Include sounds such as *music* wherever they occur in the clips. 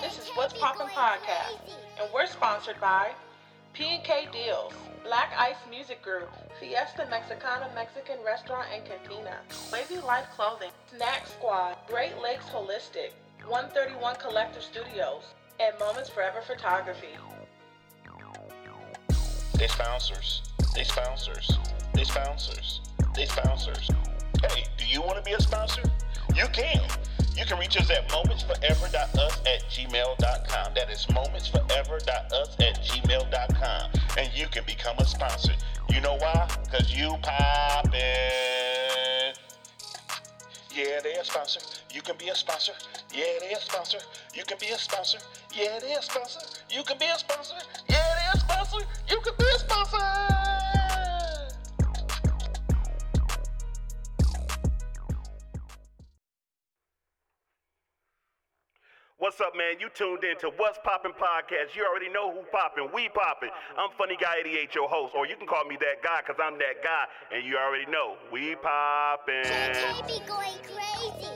This is What's Poppin' Podcast, and we're sponsored by P&K Deals, Black Ice Music Group, Fiesta Mexicana Mexican Restaurant and Cantina, Lazy Life Clothing, Snack Squad, Great Lakes Holistic, 131 Collector Studios, and Moments Forever Photography. These bouncers, these bouncers, these bouncers, They sponsors. Hey, do you want to be a sponsor? You can. You can reach us at momentsforever.us at gmail.com. That is momentsforever.us at gmail.com. And you can become a sponsor. You know why? Because you poppin'. Yeah, they a sponsor. You can be a sponsor. Yeah, they a sponsor. You can be a sponsor. Yeah, they a sponsor. You can be a sponsor. Yeah, they a sponsor. You can be a sponsor. What's up, man? You tuned in to What's Poppin' Podcast. You already know who poppin'. We poppin'. I'm Funny Guy 88, your host. Or you can call me that guy, because I'm that guy. And you already know. We poppin'. JK be going crazy.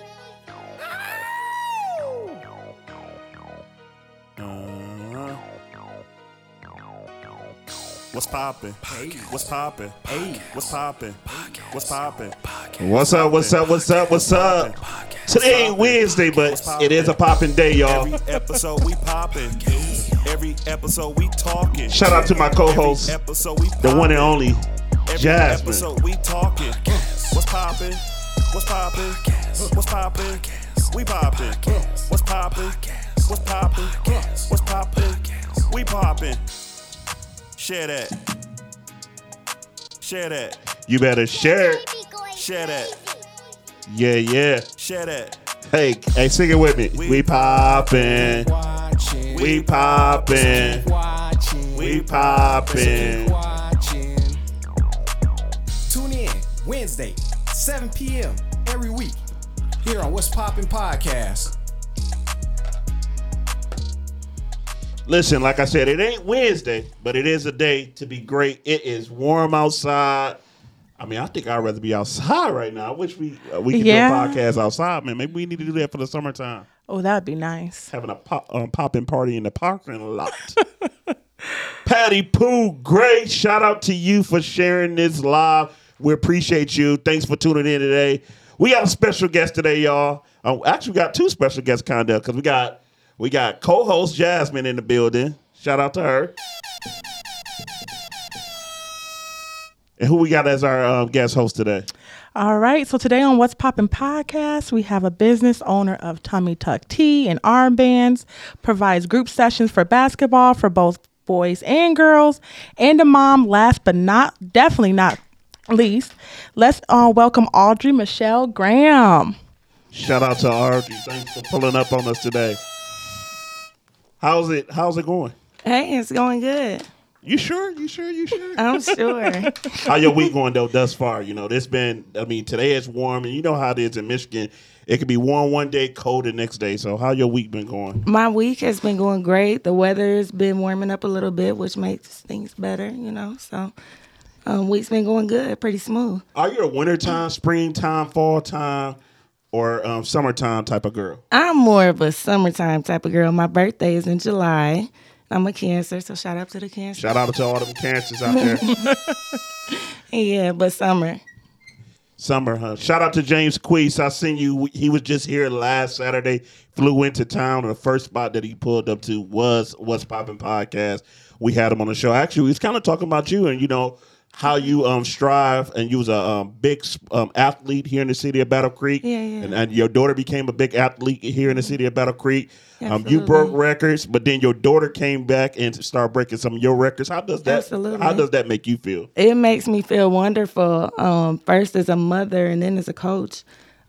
What's poppin'? What's poppin'? Hey, what's poppin'? What's poppin'? What's up? What's up? What's up? What's up? Today ain't Wednesday, but it is a popping day, y'all. Every episode we poppin'. Every episode we talking. Shout out to my co-host, Every episode we the one and poppin'. only Every Jasmine. episode we talking. What's poppin'? What's poppin'? What's poppin'? We poppin'. What's poppin'? What's poppin'? What's poppin'? We poppin'. Share that. Share that. You better share it. JK be going Share that. Yeah, yeah. Share that. Hey, hey, sing it with me. We poppin'. We poppin'. We poppin'. Tune in Wednesday, 7 p.m. every week here on What's Poppin' Podcast. Listen, like I said, it ain't Wednesday, but it is a day to be great. It is warm outside. I mean, I think I'd rather be outside right now. I wish we uh, we could Yeah. do a podcast outside, man. Maybe we need to do that for the summertime. Oh, that'd be nice. having a pop, um, popping party in the parking lot. *laughs* Patty Pooh Gray, shout out to you for sharing this live. We appreciate you. Thanks for tuning in today. We got a special guest today, y'all. Uh, actually, we got two special guests, kind of, because we got we got co-host Jasmine in the building. Shout out to her. And who we got as our um, guest host today? All right. So today on What's Poppin' Podcast, we have a business owner of Tummy Tuck Tea and armbands, provides group sessions for basketball for both boys and girls, and a mom. Last but not definitely not least, let's uh, welcome Audrey Michelle Graham. Shout out to Audrey. Thanks for pulling up on us today. How's it? How's it going? Hey, it's going good. You sure? You sure? You sure? *laughs* I'm sure. how your week going though thus far? You know, this been. I mean, today it's warm, and you know how it is in Michigan. It could be warm one day, cold the next day. So, how your week been going? My week has been going great. The weather has been warming up a little bit, which makes things better, you know. So, um, week's been going good, pretty smooth. Are you a wintertime, springtime, fall time, or um, summertime type of girl? I'm more of a summertime type of girl. My birthday is in July. I'm a Cancer, so shout out to the Cancer. Shout out to all them cancers out there. *laughs* Yeah, but summer. Summer, huh? Shout out to James Queese. I seen you. He was just here last Saturday. Flew into town, and the first spot that he pulled up to was What's Poppin' Podcast. We had him on the show. Actually, he was kind of talking about you and you know how you um strive, and you was a um, big um, athlete here in the city of Battle Creek. Yeah, yeah. And, and your daughter became a big athlete here in the city of Battle Creek. Um, you broke records, but then your daughter came back and started breaking some of your records. How does that? Absolutely. How does that make you feel? It makes me feel wonderful. Um, first as a mother and then as a coach,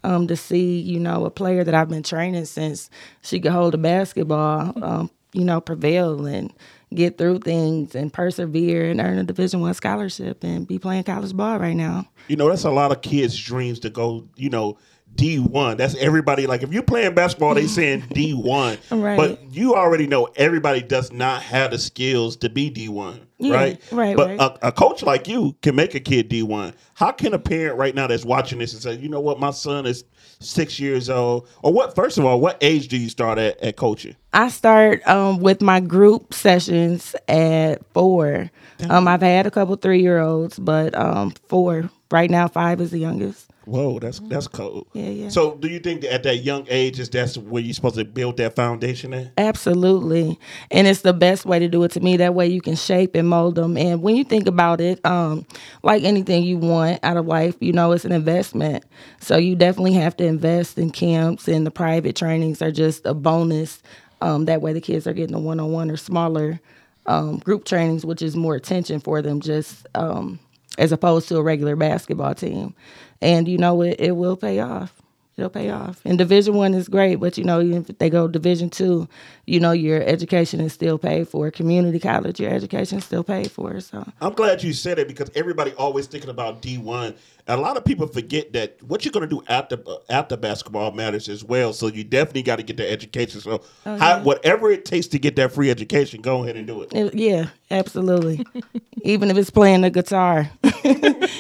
um, to see you know a player that I've been training since she could hold a basketball, um, you know, prevail and get through things and persevere and earn a Division One scholarship and be playing college ball right now. You know, that's a lot of kids' dreams to go, you know, D one. That's everybody. Like if you're playing basketball, they saying *laughs* D one. Right. But you already know everybody does not have the skills to be D one. Yeah, right. right, But right. A, a coach like you can make a kid D one. How can a parent right now that's watching this and say, you know what, my son is six years old, or what? First of all, what age do you start at, at coaching? I start um, with my group sessions at four. Um, I've had a couple three year olds, but um, four right now. Five is the youngest. Whoa, that's that's cool. Yeah, yeah. So, do you think that at that young age is that's where you're supposed to build that foundation at? Absolutely. And it's the best way to do it to me. That way you can shape and mold them. And when you think about it, um, like anything you want out of life, you know, it's an investment. So you definitely have to invest in camps and the private trainings are just a bonus. Um, that way the kids are getting a one on one or smaller um, group trainings, which is more attention for them, just um, as opposed to a regular basketball team. And you know, it, it will pay off it'll pay off. And Division One is great, but you know, even if they go Division Two, you know, your education is still paid for. Community college, your education is still paid for. So I'm glad you said it because everybody always thinking about D1. And a lot of people forget that what you're going to do after uh, after basketball matters as well. So you definitely got to get the education. So oh, how, whatever it takes to get that free education, go ahead and do it. it- yeah, absolutely. *laughs* even if it's playing the guitar, *laughs*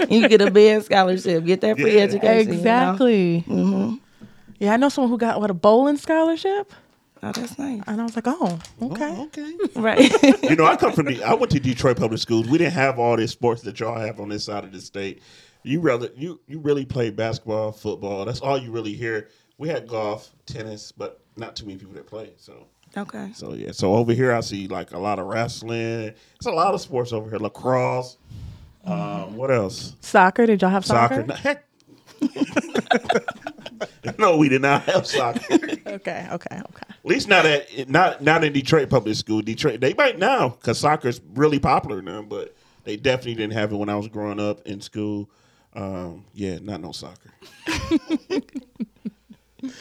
you get a band scholarship, get that free Yeah. education. you know? Exactly. Mm-hmm. Yeah, I know someone who got what a bowling scholarship, Oh, that's nice. and I was like, oh, okay. Oh, okay. *laughs* Right. you know, I come from the. I went to Detroit public schools. We didn't have all these sports that y'all have on this side of the state. You rather you you really played basketball, football. That's all you really hear. We had golf, tennis, but not too many people that play. So okay. so yeah. So over here, I see like a lot of wrestling. It's a lot of sports over here. Lacrosse. Um, what else? Soccer? Did y'all have soccer? Soccer. Heck. *laughs* no, we did not have soccer. *laughs* Okay, okay, okay. At least not at not not in Detroit public school. Detroit they might now because soccer's really popular now, but they definitely didn't have it when I was growing up in school. Um, yeah, not no soccer. *laughs*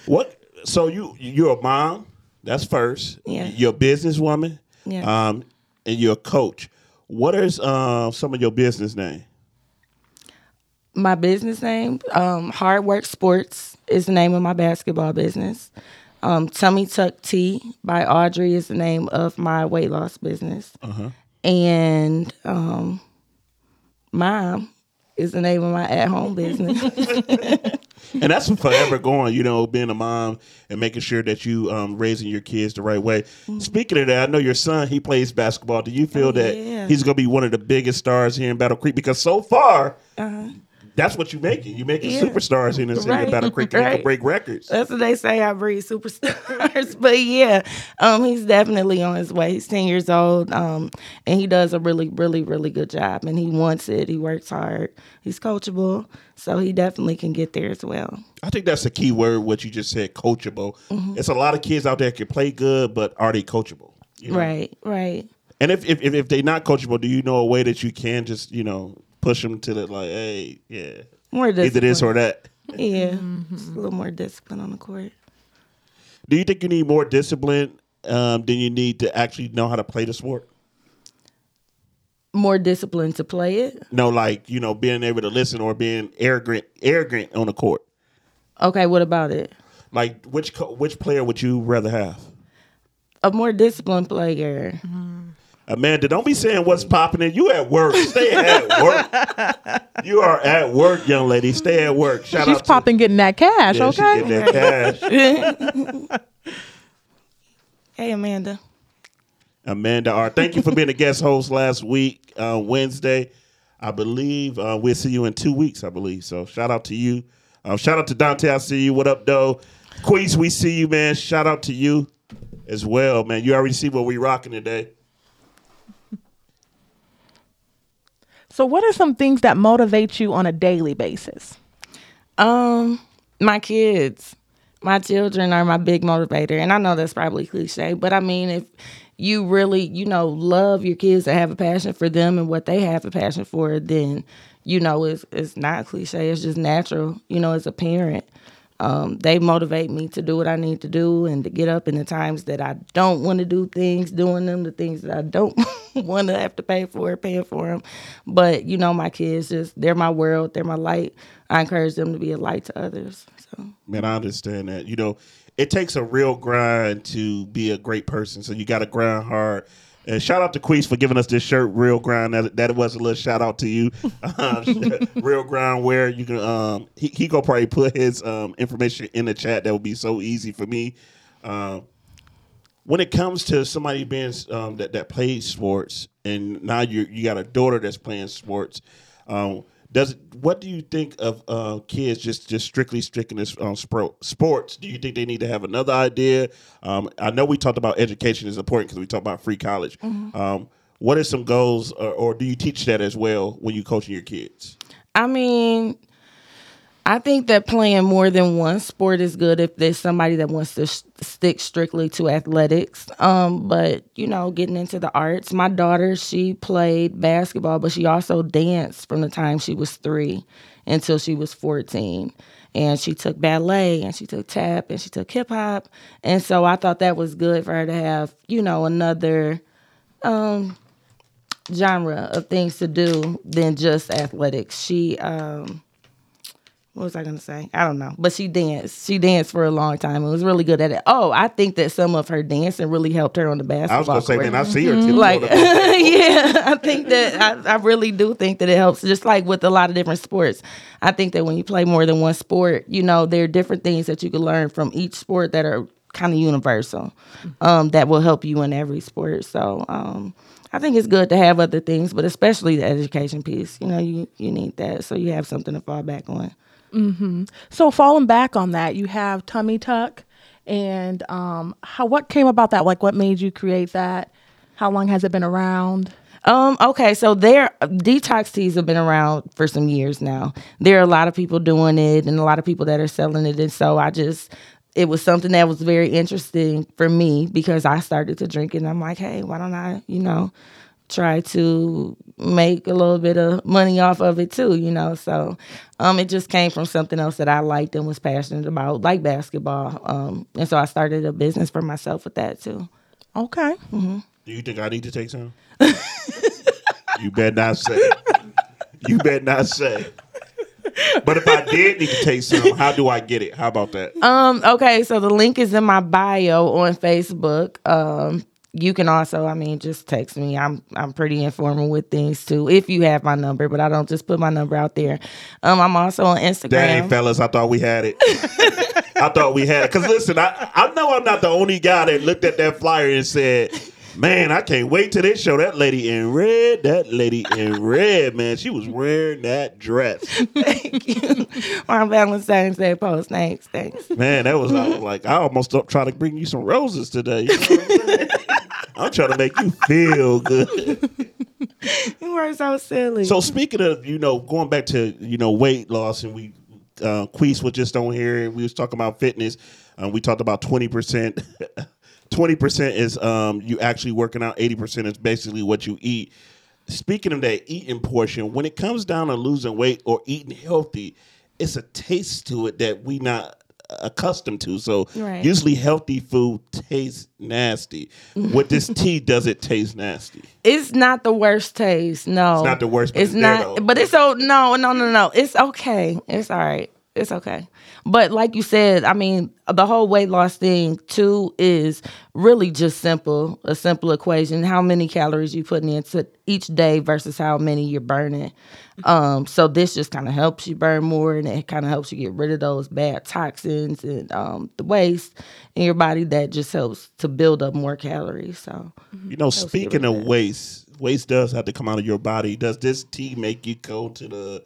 what? So you you're a mom. That's first. Yeah. You're a businesswoman. Yes. Um, and you're a coach. What is um some of your business name? my business name, um, Hard Work Sports, is the name of my basketball business. Um, Tummy Tuck Tea by Audrey is the name of my weight loss business. Uh-huh. And um, Mom is the name of my at home business. *laughs* And that's forever going, you know, being a mom and making sure that you um, raising your kids the right way. Speaking of that, I know your son, he plays basketball. Do you feel Oh, that yeah. he's going to be one of the biggest stars here in Battle Creek? Because so far, Uh-huh. That's what you're making. You're making Yeah. superstars in the city of Right. Battle Creek and they can Right. break records. That's what they say. I breed superstars. *laughs* but yeah, um, he's definitely on his way. He's ten years old, um, and he does a really, really, really good job. And he wants it. He works hard. He's coachable, so he definitely can get there as well. I think that's a key word, what you just said, coachable. Mm-hmm. It's a lot of kids out there can play good, but are they coachable? You know? Right, right. And if, if, if they're not coachable, do you know a way that you can just, you know, push them to the, like, hey, yeah, More either this or that? Yeah, just a little more discipline on the court. Do you think you need more discipline um, than you need to actually know how to play the sport? More discipline to play it. No, like you know, being able to listen or being arrogant, arrogant on the court. Okay, what about it? Like which co- which player would you rather have? A more disciplined player. Amanda, don't be saying what's popping in. You at work. Stay at work. *laughs* you are at work, young lady. Stay at work. Shout She's out popping, getting that cash. yeah, she okay. getting that cash. *laughs* Hey, Amanda. Amanda R. Thank you for being a guest host last week, uh, Wednesday. I believe uh, we'll see you in two weeks, I believe. So shout out to you. Uh, shout out to Dante. I see you. What up, though? Queens, we see you, man. Shout out to you as well, man. You already see what we rocking today. So, what are some things that motivate you on a daily basis? Um, my kids, my children are my big motivator, and I know that's probably cliche, but I mean, if you really, you know, love your kids and have a passion for them and what they have a passion for, then you know it's it's not cliche. It's just natural, you know, as a parent. Um, they motivate me to do what I need to do and to get up in the times that I don't want to do things, doing them, the things that I don't *laughs* want to have to pay for, paying for them. But you know, my kids just they're my world, they're my light. I encourage them to be a light to others. So Man, I understand that. You know, it takes a real grind to be a great person. So you got to grind hard. And shout out to Queese for giving us this shirt, Real Grind. That, that was a little shout out to you. Um, *laughs* *laughs* real Grind wear. You can um he, he gonna probably put his um information in the chat. That would be so easy for me. Um when it comes to somebody being um, that that plays sports, and now you you got a daughter that's playing sports, um, does what do you think of uh, kids just just strictly sticking this um, sports? Do you think they need to have another idea? Um, I know we talked about education is important because we talked about free college. Um, what are some goals, or, or do you teach that as well when you coaching your kids? I mean, I think that playing more than one sport is good if there's somebody that wants to sh- stick strictly to athletics. Um, but you know, getting into the arts. My daughter, she played basketball, but she also danced from the time she was three until she was fourteen. And she took ballet and she took tap and she took hip hop. And so I thought that was good for her to have, you know, another um, genre of things to do than just athletics. She um what was I gonna say? I don't know. But she danced. She danced for a long time and was really good at it. Oh, I think that some of her dancing really helped her on the basketball. I was gonna say, court. man, I see her. tiptoe like *laughs* yeah, I think that I, I really do think that it helps. Just like with a lot of different sports, I think that when you play more than one sport, you know, there are different things that you can learn from each sport that are kind of universal, um, that will help you in every sport. So. Um, I think it's good to have other things, but especially the education piece. You know, you, you need that so you have something to fall back on. So falling back on that, you have tummy tuck, and um, how what came about that? Like, what made you create that? How long has it been around? Um, okay, so there detox teas have been around for some years now. There are a lot of people doing it and a lot of people that are selling it. And so I just it was something that was very interesting for me because I started to drink it and I'm like, hey, why don't I, you know, try to make a little bit of money off of it too, you know. So um it just came from something else that I liked and was passionate about, like basketball. Um and so I started a business for myself with that too. Okay. Do you think I need to take some? *laughs* you better not say. You better not say. But if I did need to take some, how do I get it? How about that? Um, okay, so the link is in my bio on Facebook. Um, you can also, I mean, just text me. I'm I'm pretty informal with things too. If you have my number, but I don't just put my number out there. Um, I'm also on Instagram. Dang, fellas, I thought we had it. *laughs* I thought we had it. Because listen, I, I know I'm not the only guy that looked at that flyer and said, Man, I can't wait till they show that lady in red. That lady in red, man. She was wearing that dress. Thank you. my Valentine's Day post. Thanks, thanks. Man, that was I was like, I almost up trying to bring you some roses today. You know what *laughs* I'm, trying to make you feel good. You were so silly. So speaking of, you know, going back to, you know, weight loss and we uh Queese was just on here and we was talking about fitness. Um, we talked about twenty percent. *laughs* Twenty percent is um you actually working out, eighty percent is basically what you eat. Speaking of that eating portion, when it comes down to losing weight or eating healthy, it's a taste to it that we not accustomed to. So Right. usually healthy food tastes nasty. With this *laughs* tea, does it taste nasty? it's not the worst taste. No, It's not the worst, but It's, it's not. though. but it's so no, no, no, no. It's okay. It's all right. It's okay. But like you said, I mean, the whole weight loss thing too is really just simple. A simple equation: how many calories you putting into each day versus how many you're burning. Um, so this just kind of helps you burn more, and it kind of helps you get rid of those bad toxins and um, the waste in your body. That just helps to build up more calories. So. You know, speaking of that. waste, waste does have to come out of your body. Does this tea make you go to the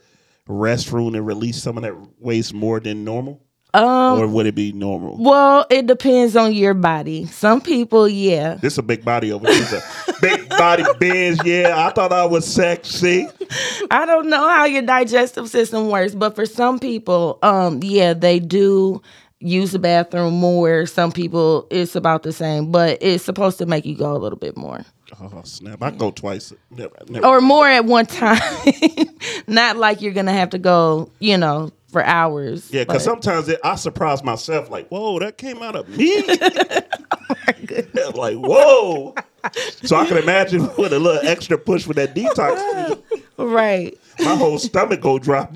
restroom and release some of that waste more than normal? Um, or would it be normal? Well, it depends on your body. Some people, yeah. This a big body over here. Big body Benz. Yeah, I thought I was sexy. I don't know how your digestive system works, but for some people, um, yeah, they do use the bathroom more. Some people, it's about the same, but it's supposed to make you go a little bit more. Oh snap! I go twice. Never, never. Or more at one time. *laughs* Not like you're gonna have to go, you know, for hours. Yeah, because sometimes it, I surprise myself, like, whoa, that came out of me. *laughs* Oh *laughs* like, whoa. So I can imagine with a little extra push with that detox, right. my whole stomach go drop.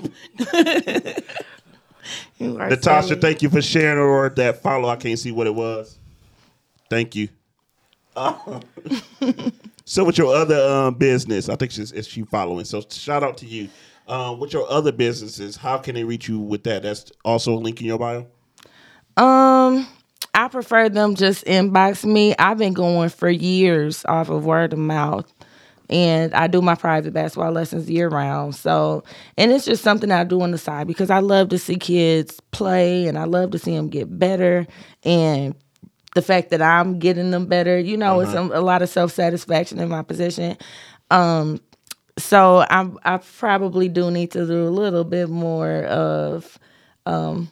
Natasha, silly. thank you for sharing or that follow. I can't see what it was. Thank you. *laughs* So with your other um, business, I think she's is she following. So shout out to you. Um, with your other businesses, how can they reach you with that? That's also a link in your bio. Um, I prefer them just inbox me. I've been going for years off of word of mouth. And I do my private basketball lessons year round. So, and it's just something I do on the side because I love to see kids play and I love to see them get better. And the fact that I'm getting them better, you know, it's a, a lot of self satisfaction in my position. Um, so I I probably do need to do a little bit more of um,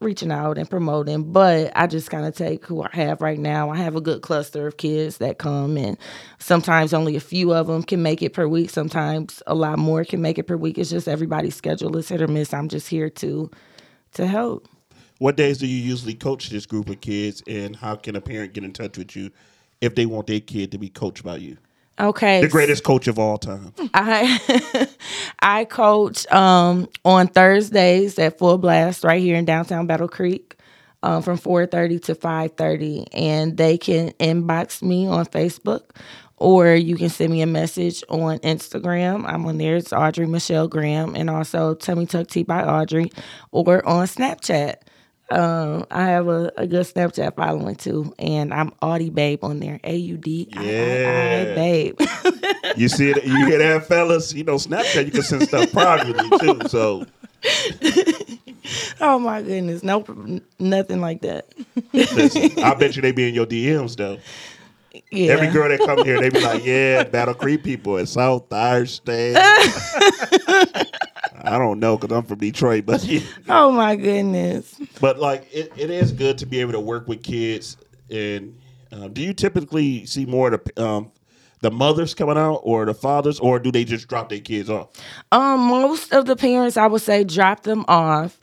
reaching out and promoting, but I just kind of take who I have right now. I have a good cluster of kids that come, and sometimes only a few of them can make it per week. Sometimes a lot more can make it per week. It's just everybody's schedule is hit or miss. I'm just here to to help. What days do you usually coach this group of kids, and how can a parent get in touch with you if they want their kid to be coached by you? Okay, The greatest coach of all time. I *laughs* I coach um, on Thursdays at Full Blast right here in downtown Battle Creek um, from 4:30 to 5:30, and they can inbox me on Facebook. Or you can send me a message on Instagram. I'm on there. It's Audrey Michelle Graham, and also Tummy Tuck Tea by Audrey, or on Snapchat. Um, I have a, a good Snapchat following too, and I'm Audie Babe on there. A U D I I Babe. You see it? You hear that, fellas? You know, Snapchat, you can send stuff privately too. So *laughs* Oh my goodness, no, nothing like that. listen, *laughs* I bet you they be in your DMs though. Yeah, Every girl that come here, they be like, "Yeah, Battle Creek people at South Thursday." *laughs* I don't know because I'm from Detroit, but *laughs* Oh my goodness. but like it, it is good to be able to work with kids. And uh, do you typically see more of the um, the mothers coming out or the fathers, or do they just drop their kids off? Um, most of the parents, I would say, drop them off.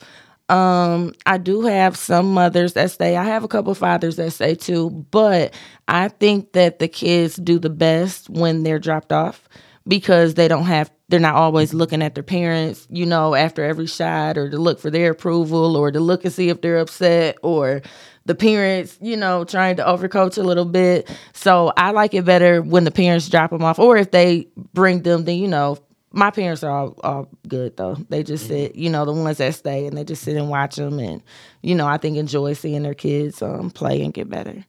Um, I do have some mothers that stay. I have a couple fathers that stay too, but I think that the kids do the best when they're dropped off because they don't have they're not always looking at their parents, you know, after every shot or to look for their approval or to look and see if they're upset or the parents, you know, trying to overcoach a little bit. So I like it better when the parents drop them off or if they bring them, then, you know, my parents are all, all good though. They just sit, you know, the ones that stay and they just sit and watch them and, you know, I think enjoy seeing their kids um, play and get better.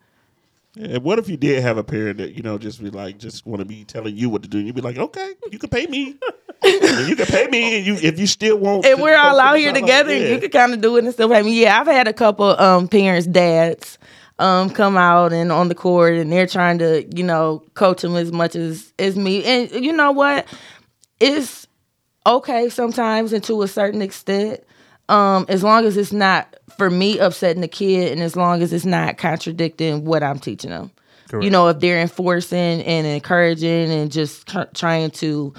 And what if you did have a parent that you know just be like, just want to be telling you what to do? And you'd be like, okay, you can pay me. You can pay me, and you if you still want. and we're all out here together. yeah. You can kind of do it and still pay me. Yeah, I've had a couple um parents, dads, um, come out and on the court, and they're trying to, you know, coach them as much as as me. And you know what? It's okay sometimes, and to a certain extent, um, as long as it's not for me upsetting the kid, and as long as it's not contradicting what I'm teaching them. You know, if they're enforcing and encouraging and just trying to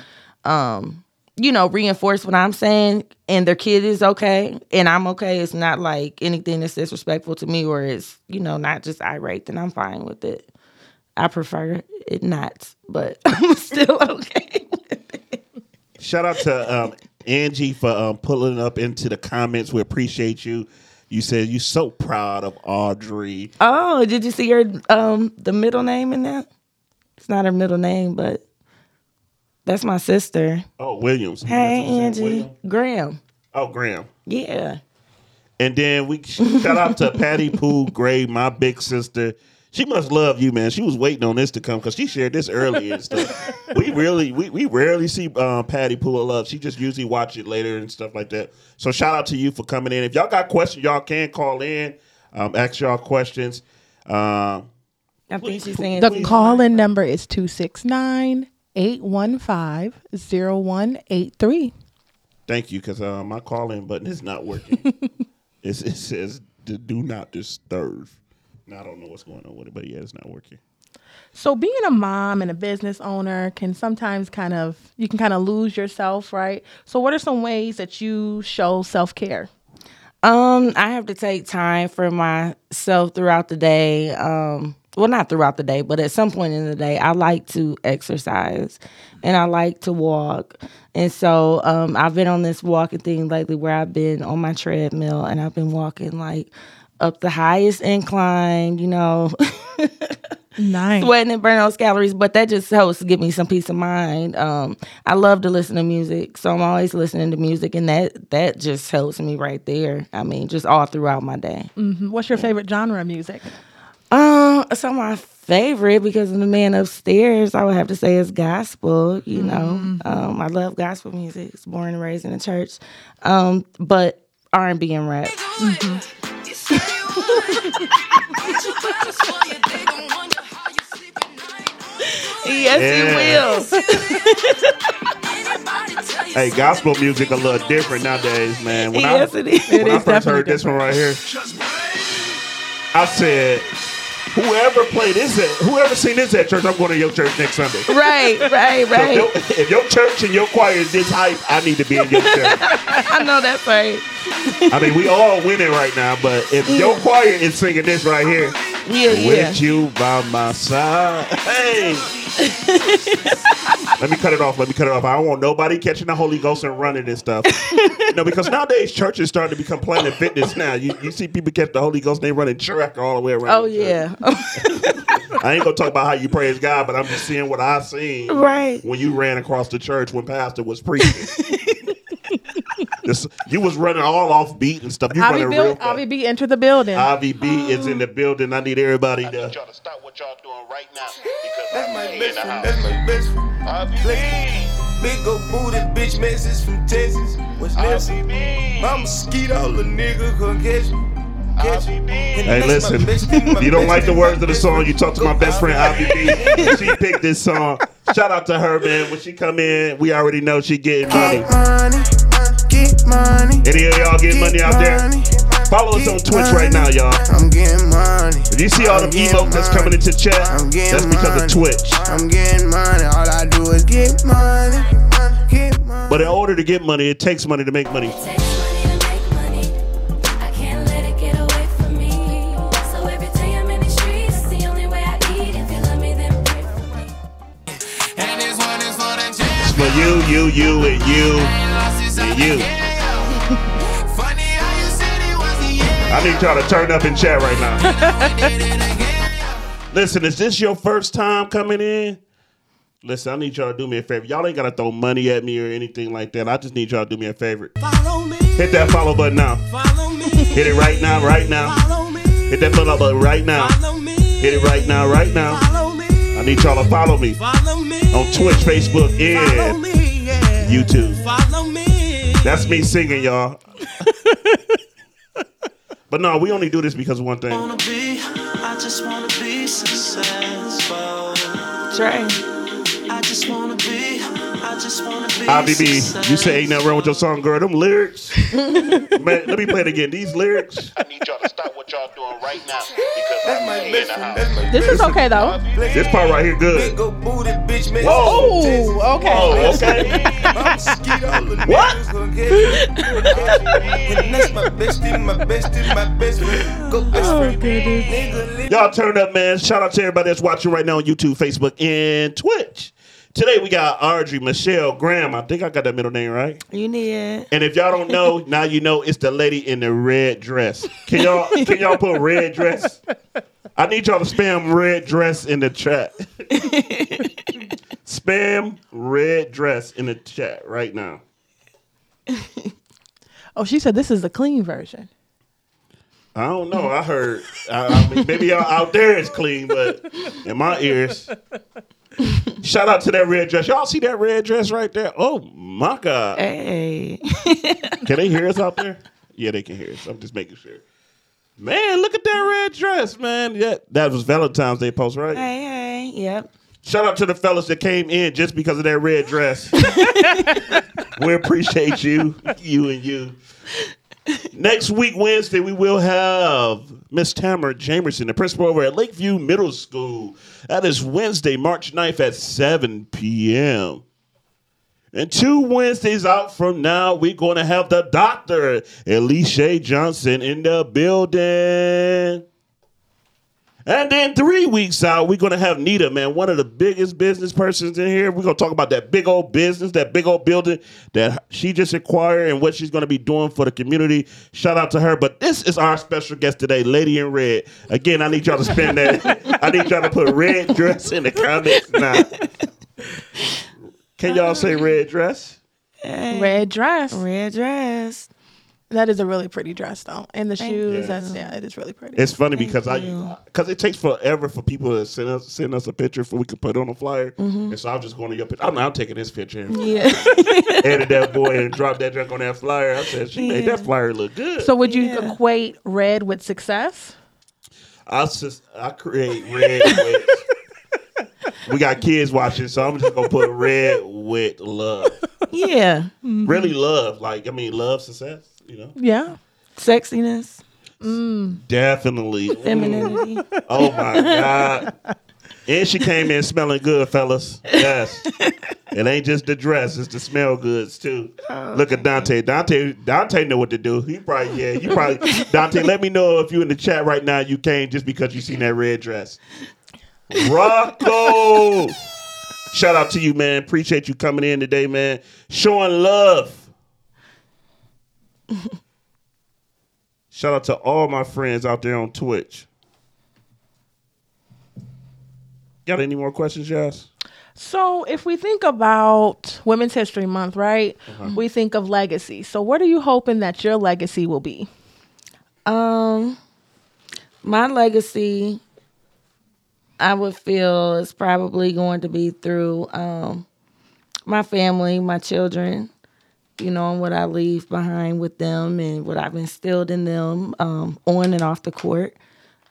um, you know, reinforce what I'm saying and their kid is okay and I'm okay. It's not like anything that's disrespectful to me or it's, you know, not just irate, then I'm fine with it. I prefer it not, but *laughs* I'm still okay. Shout out to um, Angie for um, pulling up into the comments. We appreciate you. You said you're so proud of Audrey. oh, did you see her um the middle name in that? It's not her middle name, but that's my sister. Oh, Williams. Hey That's what I'm saying, Angie. William. Graham. Oh, Graham. Yeah. And then we shout out to Patty Pooh Gray, my big sister. She must love you, man. She was waiting on this to come because she shared this earlier and stuff. *laughs* we really, we, we rarely see um, Patty Pooh up. She just usually watch it later and stuff like that. So shout out to you for coming in. If y'all got questions, y'all can call in, um, ask y'all questions. Um, I think she's saying The call in number is 269 815 0183. thank you because uh, my call in button is not working. *laughs* it says do not disturb. Now, I don't know what's going on with it, but yeah, it's not working. So being a mom and a business owner can sometimes kind of you can kind of lose yourself, right? So what are some ways that you show self-care? Um, I have to take time for myself throughout the day. Um, well, not throughout the day, but at some point in the day, I like to exercise and I like to walk. And so um, I've been on this walking thing lately where I've been on my treadmill and I've been walking like up the highest incline, you know, *laughs* Nice. sweating and burning those calories, but that just helps to give me some peace of mind. Um, I love to listen to music, so I'm always listening to music, and that that just helps me right there. I mean, just all throughout my day. What's your favorite genre of music? Um, so my favorite because of the man upstairs, I would have to say is gospel. You know, um, I love gospel music. It's born and raised in the church, um, but R and B and rap. Yes, Yeah. he will. *laughs* Hey, gospel music a little different nowadays, man. When yes, I, it is. when I is first heard definitely this one right here, I said, "Whoever played this at, whoever seen this at church, I'm going to your church next Sunday." Right, right, So right. if, your, if your church and your choir is this hype, I need to be in your church. *laughs* I know that's right. I mean, we all winning right now, but if your choir is singing this right here, Yeah, yeah. with you by my side, hey. *laughs* Let me cut it off. Let me cut it off. I don't want nobody catching the Holy Ghost and running and stuff. no, because nowadays churches starting to become Planet Fitness now. You, you see people catch the Holy Ghost and they running track all the way around. Oh yeah. *laughs* *laughs* I ain't gonna talk about how you praise God, but I'm just seeing what I seen Right. when you ran across the church when Pastor was preaching. This, you was running all off beat and stuff. You Ivy, running real build, fast. Ivy B enter the building. IVB is in the building. I need everybody I to. need y'all to stop what y'all doing right now because That's I'm my in best the friend. house. That's my best friend. IVB, Big old booty bitch message from Texas. What's next? IVB, I'm a mosquito, little nigga, come catch me. Catch me. IVB. Hey, That's my listen. best friend, my You don't best like the friend, words of the best song. You talk to my best friend IVB. IVB. *laughs* She picked this song. Shout out to her, man. When she come in, we already know she getting money. Get money, get money. Any of y'all getting money out there? Follow us on Twitch right now, y'all. I'm getting money. If you see all them I'm getting emotes that's coming money. into chat, I'm getting that's because of. Twitch. I'm getting money. All I do is get money. Get money. But in order to get money, it takes money to make money. takes money to make money. I can't let it get away from me. So every day I'm in the streets, the only way I eat. If you love me, then pray for me. And this one is for the It's for you, you, you, and you, and you. I need y'all to turn up in chat right now. *laughs* Listen, is this your first time coming in? Listen, I need y'all to do me a favor. Y'all ain't gotta throw money at me or anything like that. I just need y'all to do me a favor. Follow me. Hit that follow button now. Follow me. Hit it right now, right now. Follow me. Hit that follow button right now. Hit it right now, right now. I need y'all to follow me Follow me. on Twitch, Facebook, and. Yeah. YouTube. Follow me. That's me singing, y'all. *laughs* but no, we only do this because of one thing. Wanna be, I just wanna be successful. Trey. I just wanna be, IBB, you say ain't nothing wrong with your song, girl. Them lyrics. *laughs* Man, let me play it again. These lyrics. I need y'all to stop what y'all doing right now because That's I'm my in the house. This is okay though. This part right here good. Big old booty Whoa. Ooh, okay. Oh, okay. I'm a mosquito, little What? niggas gonna catch me. And that's my bestie, my bestie, my best friend. Go best Oh, friend. goodness. Y'all turn up, man. Shout out to everybody that's watching right now on YouTube, Facebook, and Twitch. Today we got Audrey Michelle Graham. I think I got that middle name right. You need And if y'all don't know, now you know it's the lady in the red dress. Can y'all can y'all put red dress? I need y'all to spam red dress in the chat. spam red dress in the chat right now. Oh, she said this is the clean version. I don't know. I heard. I, I mean, maybe y'all out there it's clean, but in my ears. *laughs* Shout out to that red dress. Y'all see that red dress right there? Oh my god! Hey. Can they hear us out there? *laughs* Yeah, they can hear us. I'm just making sure. Man, look at that red dress, man. Yeah, that was Valentine's Day post, right? Hey, hey. Yep. Shout out to the fellas that came in just because of that red dress. *laughs* we appreciate you, you and you. Next week, Wednesday, we will have Miss Tamara Jamerson, the principal over at Lakeview Middle School. That is Wednesday, March 9th at 7 p.m. And two Wednesdays out from now, we're going to have the doctor, Elisha Johnson, in the building. And then three weeks out, we're going to have Nita, man, one of the biggest business persons in here. We're going to talk about that big old business, that big old building that she just acquired and what she's going to be doing for the community. Shout out to her. But this is our special guest today, Lady in Red. Again, I need y'all to spend that. *laughs* I need y'all to put red dress in the comments now. Can y'all say red dress? Red dress. Red dress. That is a really pretty dress, though. And the shoes. That's yeah, it is really pretty. It's funny because I because it takes forever for people to send us send us a picture for we can put on a flyer. Mm-hmm. And so I'm just going to your picture. I'm now taking this picture and Yeah. *laughs* edit that boy and drop that junk on that flyer. I said she made that flyer look good. so would you equate red with success? I just I create red with. *laughs* we got kids watching, so I'm just gonna put red with love. yeah. Really mm-hmm. love, like I mean, love success. You know, Yeah. Sexiness. definitely. Mm. Femininity. Oh my god. And she came in smelling good, fellas. Yes. It ain't just the dress, it's the smell goods too. Look at Dante. Dante Dante know what to do. He probably yeah, you probably Dante, let me know if you in the chat right now you came just because you seen that red dress. Rocco. Shout out to you, man. Appreciate you coming in today, man. Showing love. *laughs* Shout out to all my friends out there on Twitch. Got any more questions, Jazz? So if we think about Women's History Month, right? We think of legacy. So what are you hoping that your legacy will be? Um, my legacy, I would feel, is probably going to be through um, my family, my children, you know, and what I leave behind with them and what I've instilled in them um, on and off the court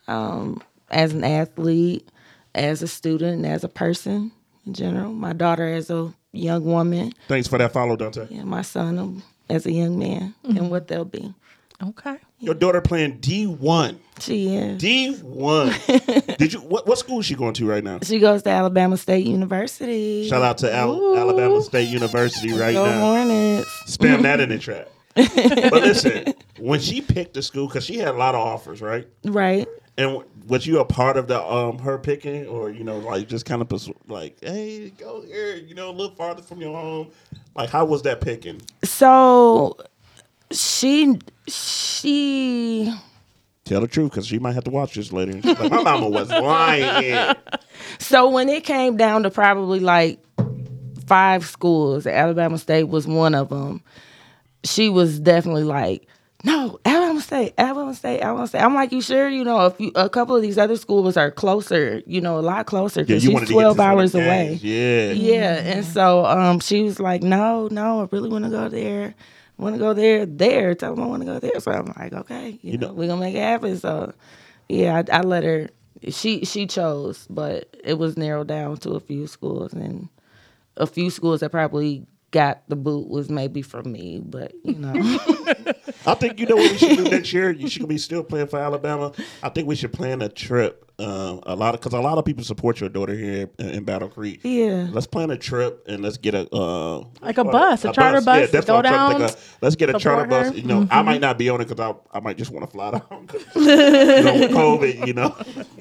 um, as an athlete, as a student, as a person in general. My daughter as a young woman, Thanks for that follow, Dante. and my son um, as a young man, and what they'll be. Okay. Your daughter playing D1. She is. D1. *laughs* Did you what what school is she going to right now? She goes to Alabama State University. Shout out to Al- Alabama State University right Go now. Hornets. Spam that in the *laughs* trap. but listen, when she picked the school, because she had a lot of offers, right? Right. And w- was you a part of the um her picking, or you know, like just kind of persu- like, hey, go here, you know, a little farther from your home? Like, how was that picking? So she she Tell the truth, because she might have to watch this later. Like, my mama was lying. *laughs* so when it came down to probably like five schools, Alabama State was one of them. She was definitely like, "No, Alabama State, Alabama State, Alabama State." I'm like, "You sure? You know, if you, a couple of these other schools are closer, you know, a lot closer because wanted she's to get to 12 some of the hours away." Yeah. Yeah, and so um, she was like, "No, no, I really want to go there. Want to go there, there. Tell them I want to go there." So I'm like, "Okay, you, know, we're gonna make it happen." So, yeah, I, I let her. She she chose, but it was narrowed down to a few schools, and a few schools that probably got the boot was maybe from me, but you know, *laughs* I think you know what we should do next year. You should be still playing for Alabama. I think we should plan a trip. Um, a lot of because a lot of people support your daughter here in, in Battle Creek. Yeah. let's plan a trip and let's get a uh, Like a bus, a charter bus Yeah, that's go what I'm trying to down, think of. Let's get a charter support bus. You know, I Mhm. might not be on it because I I might just want to fly down. *laughs* you know, with COVID, you know.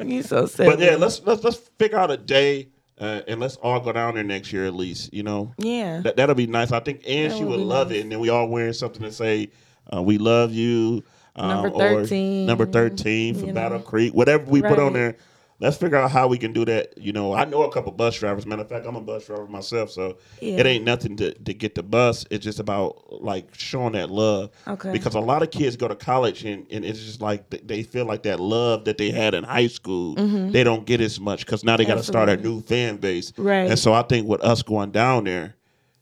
you so silly. But yeah, let's let's let's figure out a day. Uh, and let's all go down there next year at least, you know. Yeah. that that'll be nice. I think, and That she would would love nice. it. And then we all wearing something to say, uh, "We love you." Um, Number or 13, number thirteen from you Battle know. Creek, whatever we put on there. Let's figure out how we can do that. You know, I know a couple bus drivers. Matter of fact, I'm a bus driver myself, so Yeah. it ain't nothing to, to get the bus. It's just about like showing that love. Okay. Because a lot of kids go to college and, and it's just like they feel like that love that they had in high school, Mhm. they don't get as much because now they got to start a new fan base. Right. And so I think with us going down there,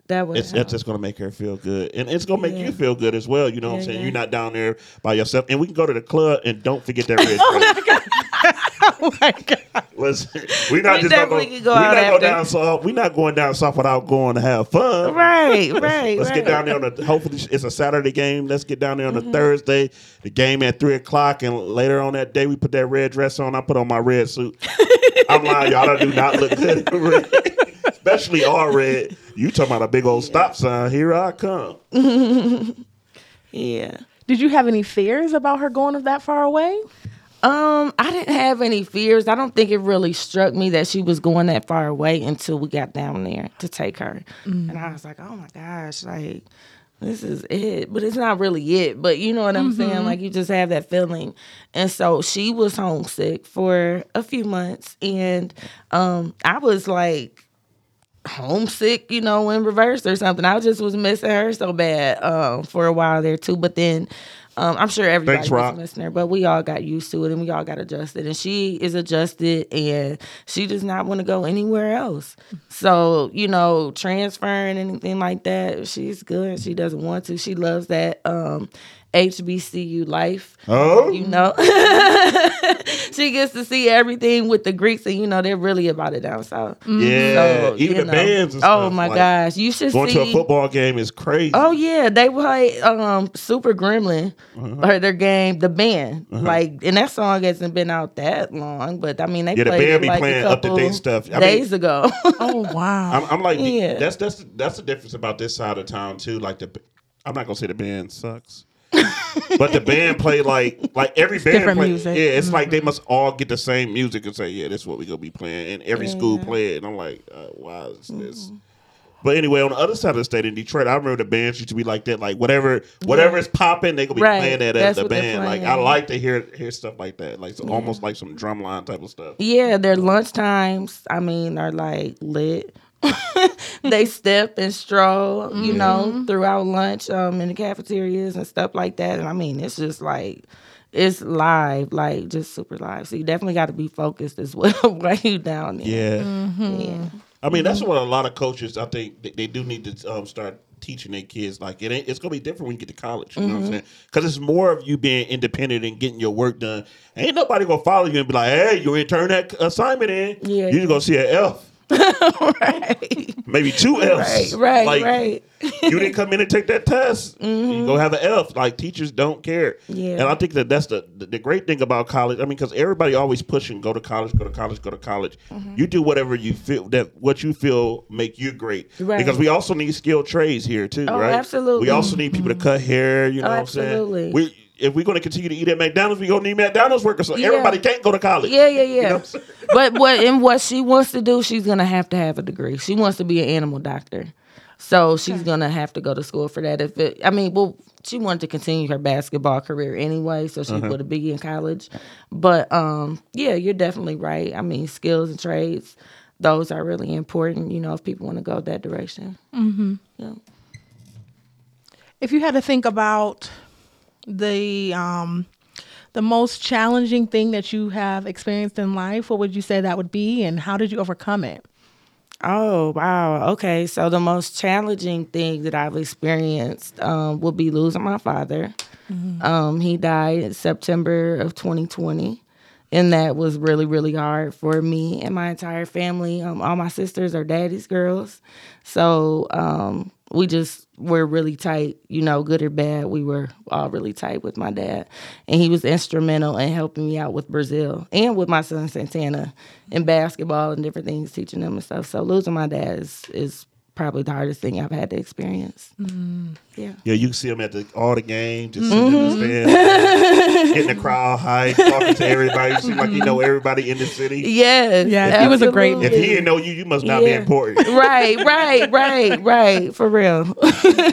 that would it's, it's just gonna make her feel good, and it's gonna make Yeah. you feel good as well. You know what I'm saying? yeah. You're not down there by yourself, and we can go to the club and don't forget that *laughs* red dress. *laughs* oh my god. Listen, we not We just gonna go, we not out go down soft. We not going down south without going to have fun. Right, *laughs* right. Let's right. get down there on the. Hopefully, it's a Saturday game. Let's get down there on Mm-hmm. a Thursday. The game at three o'clock, and later on that day, we put that red dress on. I put on my red suit. I'm lying, y'all. I do not look good, in red. Especially *laughs* all red. You talking about a big old stop sign? Here I come. *laughs* Yeah. Did you have any fears about her going that far away? Um, I didn't have any fears. I don't think it really struck me that she was going that far away until we got down there to take her. And I was like, oh my gosh, like this is it. But it's not really it. But you know what I'm saying? Like you just have that feeling. And so she was homesick for a few months. And um, I was like homesick, you know, in reverse or something. I just was missing her so bad um, for a while there too. But then um, I'm sure everybody Thanks, was missing her, but we all got used to it and we all got adjusted. And she is adjusted and she does not want to go anywhere else. So, you know, transferring anything like that, she's good. She doesn't want to. She loves that um, HBCU life. Oh, You know, *laughs* she gets to see everything with the Greeks, and you know they're really about it down south. yeah. So, Even the know. bands. And Oh my like, gosh, you should Going see to a football game is crazy. Oh yeah, they play um Super Gremlin Uh-huh. or their game, the band. Like, and that song hasn't been out that long, but I mean they Yeah, the played band it be like playing a up to couple date stuff. I mean- days ago. *laughs* Oh wow. I'm, I'm like, Yeah. that's that's that's the difference about this side of town too. Like the, I'm not gonna say the band sucks, but the band play like like every band play. music. Yeah, it's like they must all get the same music and say, yeah, that's what we gonna be playing, and every school play it. And I'm like, uh, why is this? Mm-hmm. But anyway, on the other side of the state in Detroit, I remember the bands used to be like that. Like whatever, whatever is popping, they gonna be Right. playing that at the band. Like I like to hear hear stuff like that, like so almost like some drumline type of stuff. yeah, their lunch times, I mean, are like lit. *laughs* they step and stroll, you know, throughout lunch, um, in the cafeterias and stuff like that. And I mean, it's just like it's live, like just super live. So you definitely got to be focused as *laughs* well while you down there. Yeah. Yeah. I mean, that's what a lot of coaches. I think they, they do need to um, start teaching their kids. Like it ain't. It's gonna be different when you get to college. You know Mm-hmm. what I'm saying? Because it's more of you being independent and getting your work done. Ain't nobody gonna follow you and be like, "Hey, you ain't turn that assignment in." Yeah. You just gonna see an F. *laughs* right. Maybe two F's. Right, right, Like, right. you didn't come in and take that test. You go have an F. Like teachers don't care. Yeah. And I think that that's the the, the great thing about college. I mean, because everybody always pushing go to college, go to college, go to college. Mm-hmm. You do whatever you feel that what you feel make you great. Right. Because we also need skilled trades here too, Oh, right? absolutely. We also need people to cut hair. You know Oh, what I'm absolutely. saying? We if we're going to continue to eat at McDonald's, we're going to need McDonald's workers. So Yeah. everybody can't go to college. Yeah, yeah, *laughs* You know yeah. what I'm saying? but what and what she wants to do, she's gonna have to have a degree. She wants to be an animal doctor, so she's gonna have to go to school for that. If it, I mean, well, she wanted to continue her basketball career anyway, so she would be in college. But um, yeah, you're definitely right. I mean, skills and trades, those are really important. You know, if people want to go that direction. Mm-hmm. Yeah. if you had to think about the um the most challenging thing that you have experienced in life, what would you say that would be and how did you overcome it? Oh wow. Okay. So the most challenging thing that I've experienced um, would be losing my father. Um, he died in September of 2020, and that was really really hard for me and my entire family. Um, all my sisters are daddy's girls, so um, we just were really tight. You know, good or bad, we were all really tight with my dad, and he was instrumental in helping me out with Brazil and with my son Santana in basketball and different things, teaching them and stuff. So losing my dad is is probably the hardest thing I've had to experience. Mm. Yeah. Yeah, you can see them at the all the games, just Mm-hmm. sitting in the stands, *laughs* getting the crowd hype, talking to everybody. You seem like you know everybody in the city. Yes. Yeah, he was a great- If he didn't know you, you must not be important. *laughs* right, right, right, right. For real.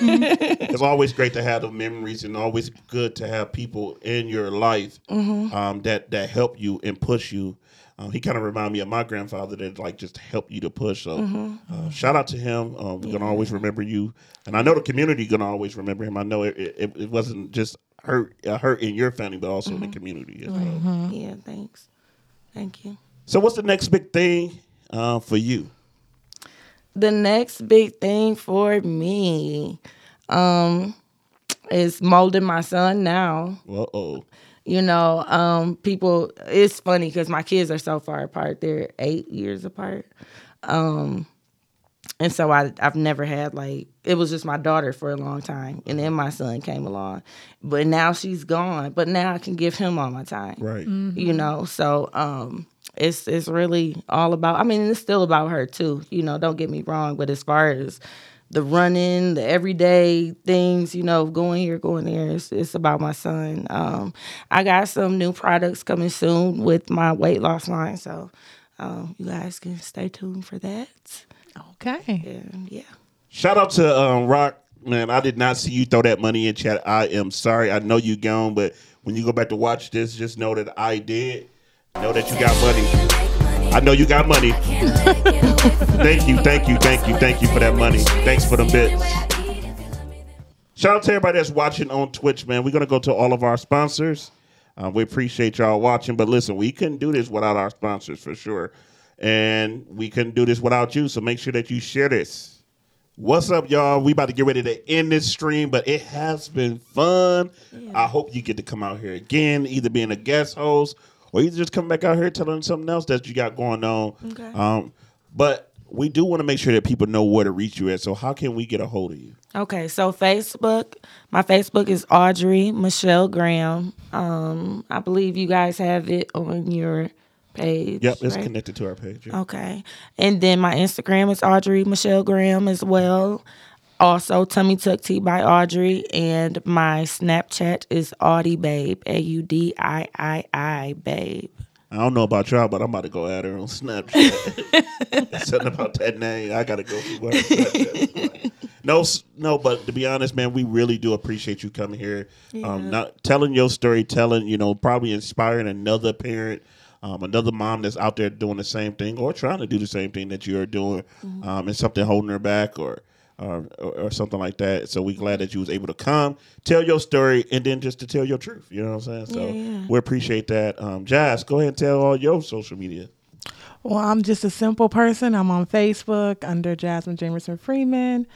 It's always great to have the memories, and always good to have people in your life Mm-hmm. um, that that help you and push you. Um, he kind of remind me of my grandfather that like just helped you to push. So Mm-hmm. uh, shout out to him. Um, we're gonna always remember you, and I know the community gonna always remember him. I know it, it, it wasn't just hurt uh, hurt in your family, but also Mm-hmm. in the community as well. Yeah, thanks. Thank you. So what's the next big thing uh, for you? the next big thing for me um is molding my son now Well, oh, You know, um, people. It's funny because my kids are so far apart. They're eight years apart. Um, and so I I've never had like it was just my daughter for a long time, and then my son came along, but now she's gone. But now I can give him all my time, Right. You know, so um, it's it's really all about. I mean, it's still about her too. You know, don't get me wrong, but as far as the running, the everyday things, you know, going here, going there. It's, it's about my son. Um, I got some new products coming soon with my weight loss line, so um, you guys can stay tuned for that. Okay. And yeah. Shout out to um, Rock. Man, I did not see you throw that money in chat. I am sorry. I know you gone, but when you go back to watch this, just know that I did. Know that you got money. I know you got money. thank you, thank you, thank you, thank you for that money. Thanks for them bits. Shout out to everybody that's watching on Twitch, man. We're gonna go to all of our sponsors. Uh, we appreciate y'all watching, but listen, we couldn't do this without our sponsors for sure, and we couldn't do this without you. So make sure that you share this. What's up, y'all? We about to get ready to end this stream, but it has been fun. I hope you get to come out here again, either being a guest host or either just come back out here telling something else that you got going on. Okay. Um, but we do want to make sure that people know where to reach you at. So how can we get a hold of you? Okay, so Facebook, my Facebook is Audrey Michelle Graham. Um, I believe you guys have it on your page. Yep, it's right? connected to our page. yeah. Okay, and then my Instagram is Audrey Michelle Graham as well. Also, Tummy Tuck Tea by Audrey, and my Snapchat is Audie Babe, A U D I I I Babe. I don't know about y'all, but I'm about to go at her on Snapchat. *laughs* Something about that name. I gotta go through her. No, no, but to be honest, man, we really do appreciate you coming here, um, not telling your story, telling you know, probably inspiring another parent, um, another mom that's out there doing the same thing or trying to do the same thing that you are doing, um, and something holding her back or. Or, or, or something like that. So we glad that you was able to come, tell your story, and then just to tell your truth. You know what I'm saying? So Yeah, yeah. we appreciate that. Um, Jazz, go ahead and tell all your social media. Well, I'm just a simple person. I'm on Facebook under Jasmine Jamerson Freeman.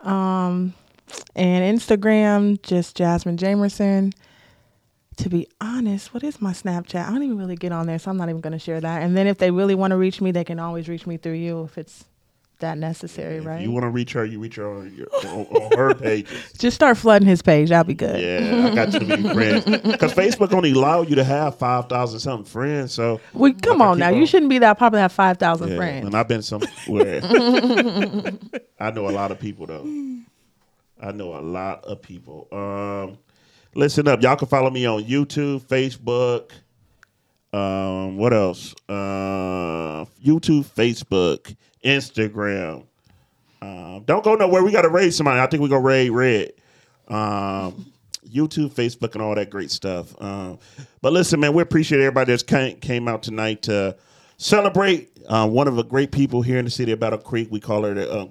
Um, and Instagram, just Jasmine Jamerson. To be honest, what is my Snapchat? I don't even really get on there, so I'm not even going to share that. And then if they really want to reach me, they can always reach me through you if it's that necessary, If right? you want to reach her, you reach her on, your, on, on her *laughs* pages. Just start flooding his page. That'll be good. Yeah, I got you to be friends *laughs* because Facebook only allow you to have five thousand something friends. So We come on now. on. You shouldn't be that popular. Have five thousand yeah, friends. and I've been somewhere. *laughs* I know a lot of people though. I know a lot of people. Um, listen up, y'all can follow me on YouTube, Facebook. Um, what else? Uh, YouTube, Facebook, Instagram. Um, don't go nowhere. We got to raise somebody. I think we gonna raid Red. Um, YouTube, Facebook, and all that great stuff. Um, but listen, man, we appreciate everybody that's came, out tonight to celebrate uh, one of the great people here in the city of Battle Creek. We call her the uh,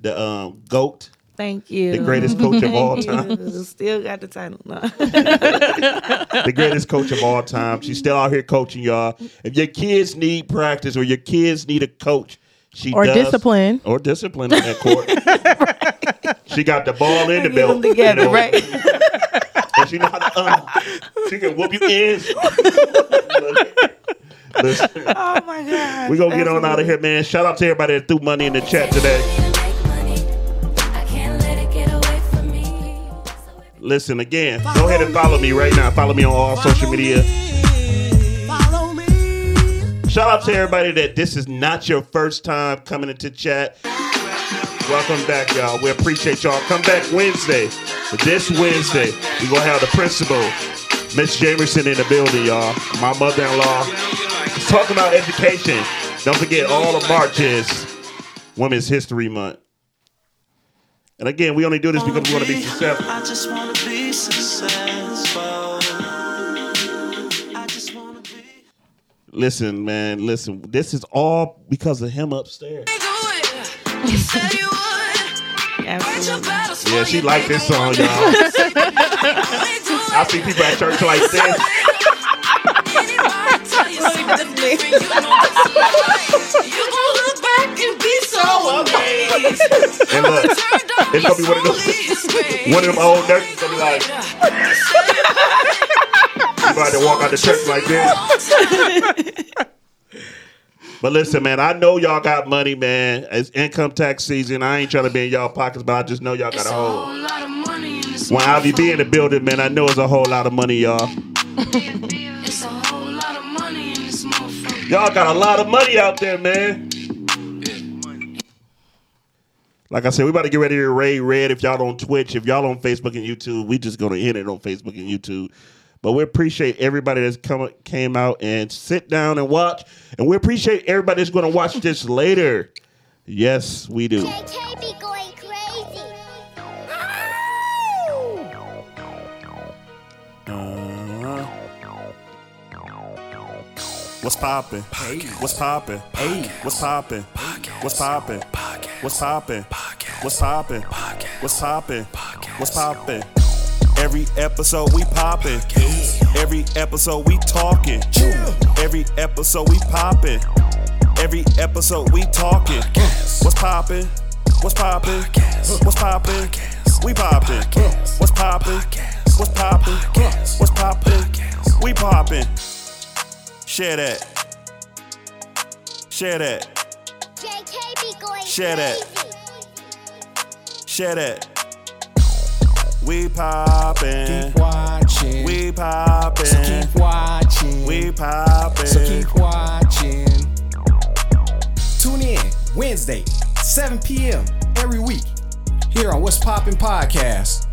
the um, goat. Thank you. The greatest coach of all *laughs* Thank you. time. Still got the title. No. *laughs* the greatest coach of all time. She's still out here coaching y'all. If your kids need practice or your kids need a coach, she Or does. discipline. or discipline in that court. *laughs* she got the ball in the Get belt. them together, you know? right? And she know how to. Um, she can whoop you in. Listen, oh my god. we gonna get on out of here, man. Shout out to everybody that threw money in the chat today. Listen again. Go ahead and follow me right now. Follow me on all social media. Shout out to everybody that this is not your first time coming into chat. Welcome back, y'all. We appreciate y'all. Come back Wednesday. This Wednesday, we gonna have the principal, Miss Jamerson, in the building, y'all. My mother-in-law. Let's talk about education. Don't forget all the marches. Women's History Month. And again, we only do this because we want to be successful. I just wanna be successful. I just wanna be. Listen, man, listen. This is all because of him upstairs. You said you would. Absolutely. Yeah, she like this song, y'all. *laughs* I see people at church like this. And look, it's gonna be one of those, one of them old nurses gonna be like, you about to walk out the church like this. but listen, man, I know y'all got money, man. It's income tax season. I ain't trying to be in y'all pockets, but I just know y'all got a whole. lot of money in When Ivy be in the building, man, I know it's a whole lot of money, y'all. It's a whole lot of money in this motherfucker. Y'all got a lot of money out there, man. Like I said, we about to get ready to raid red. If y'all on Twitch, if y'all on Facebook and YouTube, we just gonna hit it on Facebook and YouTube. But we appreciate everybody that's come came out and sit down and watch, and we appreciate everybody that's gonna watch this *laughs* later. Yes, we do. JK be going crazy. What's poppin'? What's poppin'? Hey, what's poppin'? What's poppin'? What's poppin'? What's poppin'? What's poppin'? What's poppin'? Every episode we poppin'. Every episode we talkin'. Every episode we poppin'. Every episode we talkin'. What's poppin'? What's poppin'? What's poppin'? We poppin'. What's poppin'? What's poppin'? What's poppin'? We poppin'. Share that. Share that. JK be going Share that. Share that. We poppin'. Keep watching. We poppin'. so keep watching. We poppin'. so keep watching. Tune in Wednesday, 7 p.m. every week here on What's Poppin' Podcast.